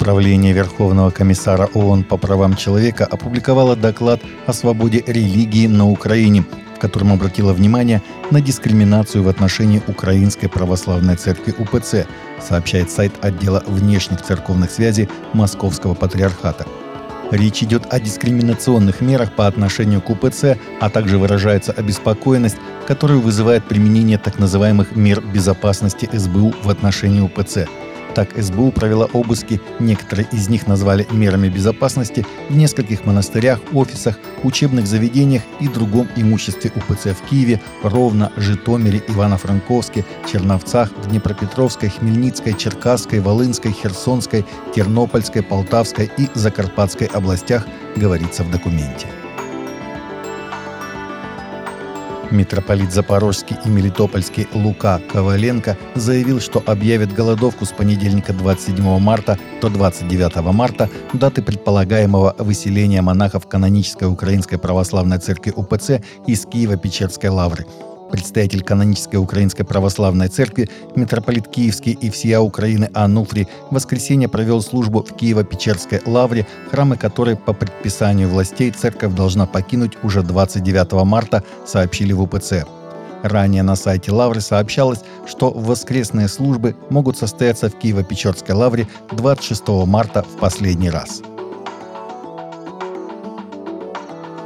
Управление Верховного комиссара ООН по правам человека опубликовало доклад о свободе религии на Украине, в котором обратило внимание на дискриминацию в отношении Украинской православной церкви УПЦ, сообщает сайт отдела внешних церковных связей Московского патриархата. Речь идет о дискриминационных мерах по отношению к УПЦ, а также выражается обеспокоенность, которую вызывает применение так называемых мер безопасности СБУ в отношении УПЦ – так СБУ провела обыски, некоторые из них назвали мерами безопасности в нескольких монастырях, офисах, учебных заведениях и другом имуществе УПЦ в Киеве, Ровно, Житомире, Ивано-Франковске, Черновцах, Днепропетровской, Хмельницкой, Черкасской, Волынской, Херсонской, Тернопольской, Полтавской и Закарпатской областях, говорится в документе. Митрополит Запорожский и Мелитопольский Лука Коваленко заявил, что объявит голодовку с понедельника 27 марта до 29 марта, даты предполагаемого выселения монахов канонической Украинской Православной Церкви УПЦ из Киева-Печерской Лавры – Предстоятель канонической Украинской Православной Церкви, митрополит Киевский и всея Украины Ануфрий в воскресенье провел службу в Киево-Печерской лавре, храмы которой по предписанию властей церковь должна покинуть уже 29 марта, сообщили в УПЦ. Ранее на сайте Лавры сообщалось, что воскресные службы могут состояться в Киево-Печерской лавре 26 марта в последний раз.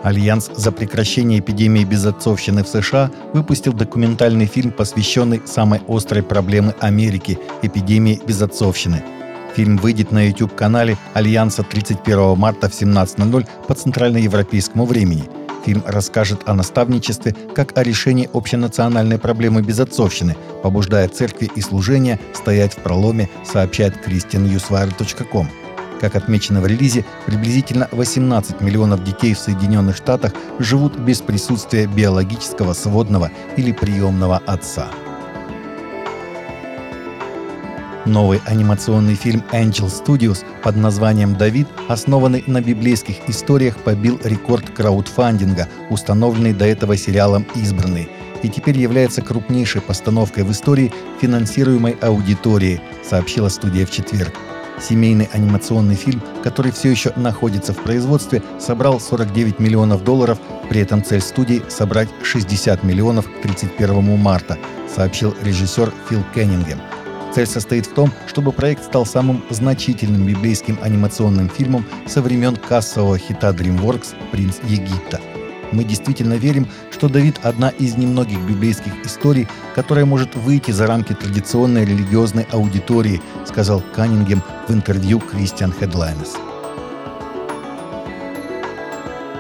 Альянс за прекращение эпидемии безотцовщины в США выпустил документальный фильм, посвященный самой острой проблеме Америки – эпидемии безотцовщины. Фильм выйдет на YouTube-канале Альянса 31 марта в 17.00 по центральноевропейскому времени. Фильм расскажет о наставничестве как о решении общенациональной проблемы безотцовщины, побуждая церкви и служения стоять в проломе, сообщает christiannewswire.com. Как отмечено в релизе, приблизительно 18 миллионов детей в Соединенных Штатах живут без присутствия биологического сводного или приемного отца. Новый анимационный фильм Angel Studios под названием «Давид», основанный на библейских историях, побил рекорд краудфандинга, установленный до этого сериалом «Избранный», и теперь является крупнейшей постановкой в истории, финансируемой аудиторией, сообщила студия в четверг. Семейный анимационный фильм, который все еще находится в производстве, собрал 49 миллионов долларов, при этом цель студии – собрать 60 миллионов к 31 марта, сообщил режиссер Фил Кеннингем. Цель состоит в том, чтобы проект стал самым значительным библейским анимационным фильмом со времен кассового хита DreamWorks «Принц Египта». Мы действительно верим, что Давид – одна из немногих библейских историй, которая может выйти за рамки традиционной религиозной аудитории, сказал Каннингем в интервью Christian Headlines.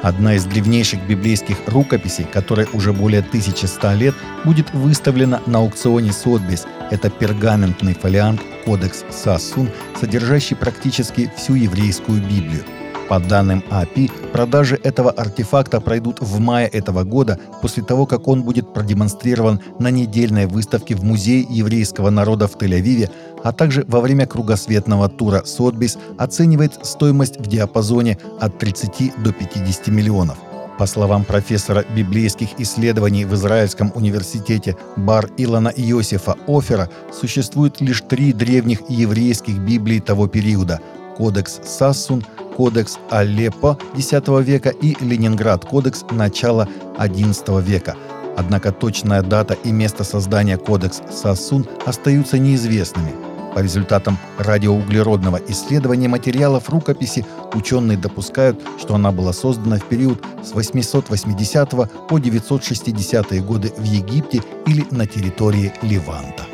Одна из древнейших библейских рукописей, которая уже более 1100 лет, будет выставлена на аукционе Сотбис. Это пергаментный фолиант «Кодекс Сасун», содержащий практически всю еврейскую Библию. По данным API, продажи этого артефакта пройдут в мае этого года, после того, как он будет продемонстрирован на недельной выставке в Музее еврейского народа в Тель-Авиве, а также во время кругосветного тура Сотбис оценивает стоимость в диапазоне от 30 до 50 миллионов. По словам профессора библейских исследований в Израильском университете Бар Илана Иосифа Офера, существует лишь три древних еврейских Библии того периода – Кодекс Сассун, кодекс Алеппо X века и Ленинград кодекс начала XI века. Однако точная дата и место создания кодекс Сасун остаются неизвестными. По результатам радиоуглеродного исследования материалов рукописи ученые допускают, что она была создана в период с 880 по 960 годы в Египте или на территории Ливанта.